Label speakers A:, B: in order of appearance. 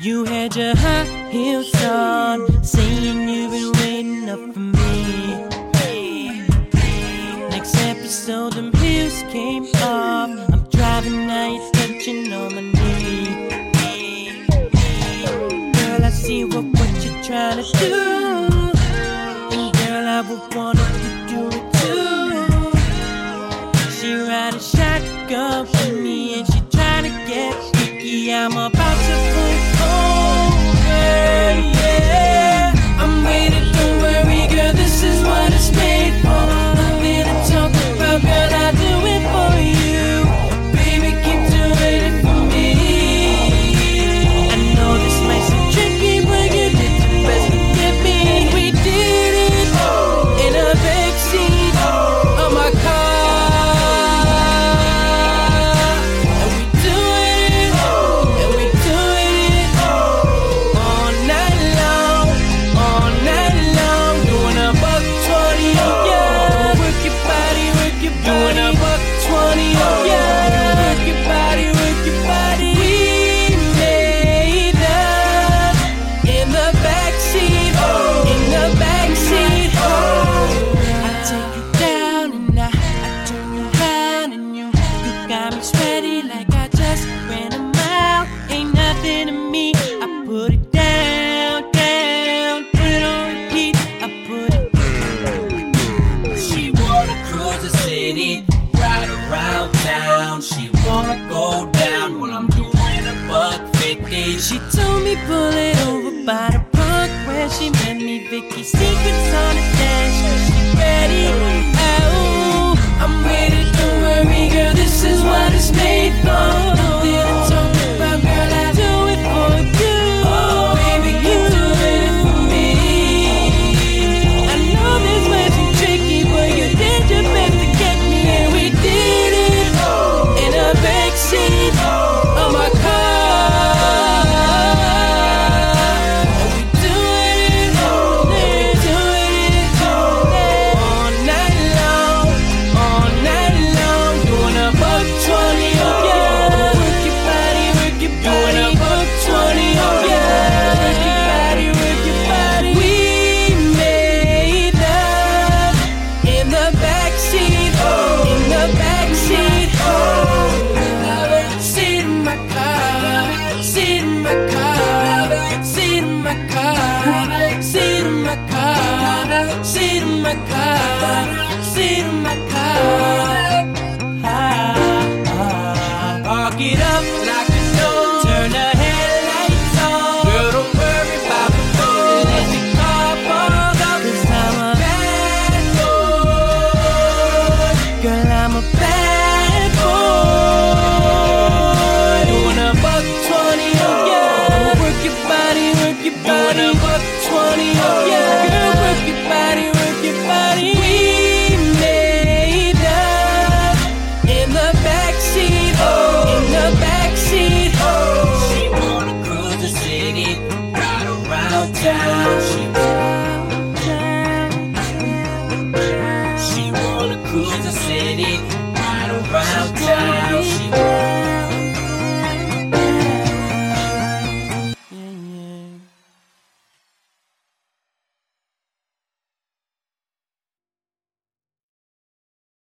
A: You had your high heels on, saying you've been waiting up for me. Next episode, them heels came off. I'm driving, now you're touching on my knee. Girl, I see what, what you're trying to do. I'm a Got me sweaty like I just ran a mile. Ain't nothing to me. I put it down, down, put it on repeat. I put it down.
B: She wanna cruise the city, ride around town. She wanna go down when I'm doing a buck fifty.
A: She told me pull it over by the park where she met me, Vicky. Secrets on Macabre, in the macabre, see my car.
B: around.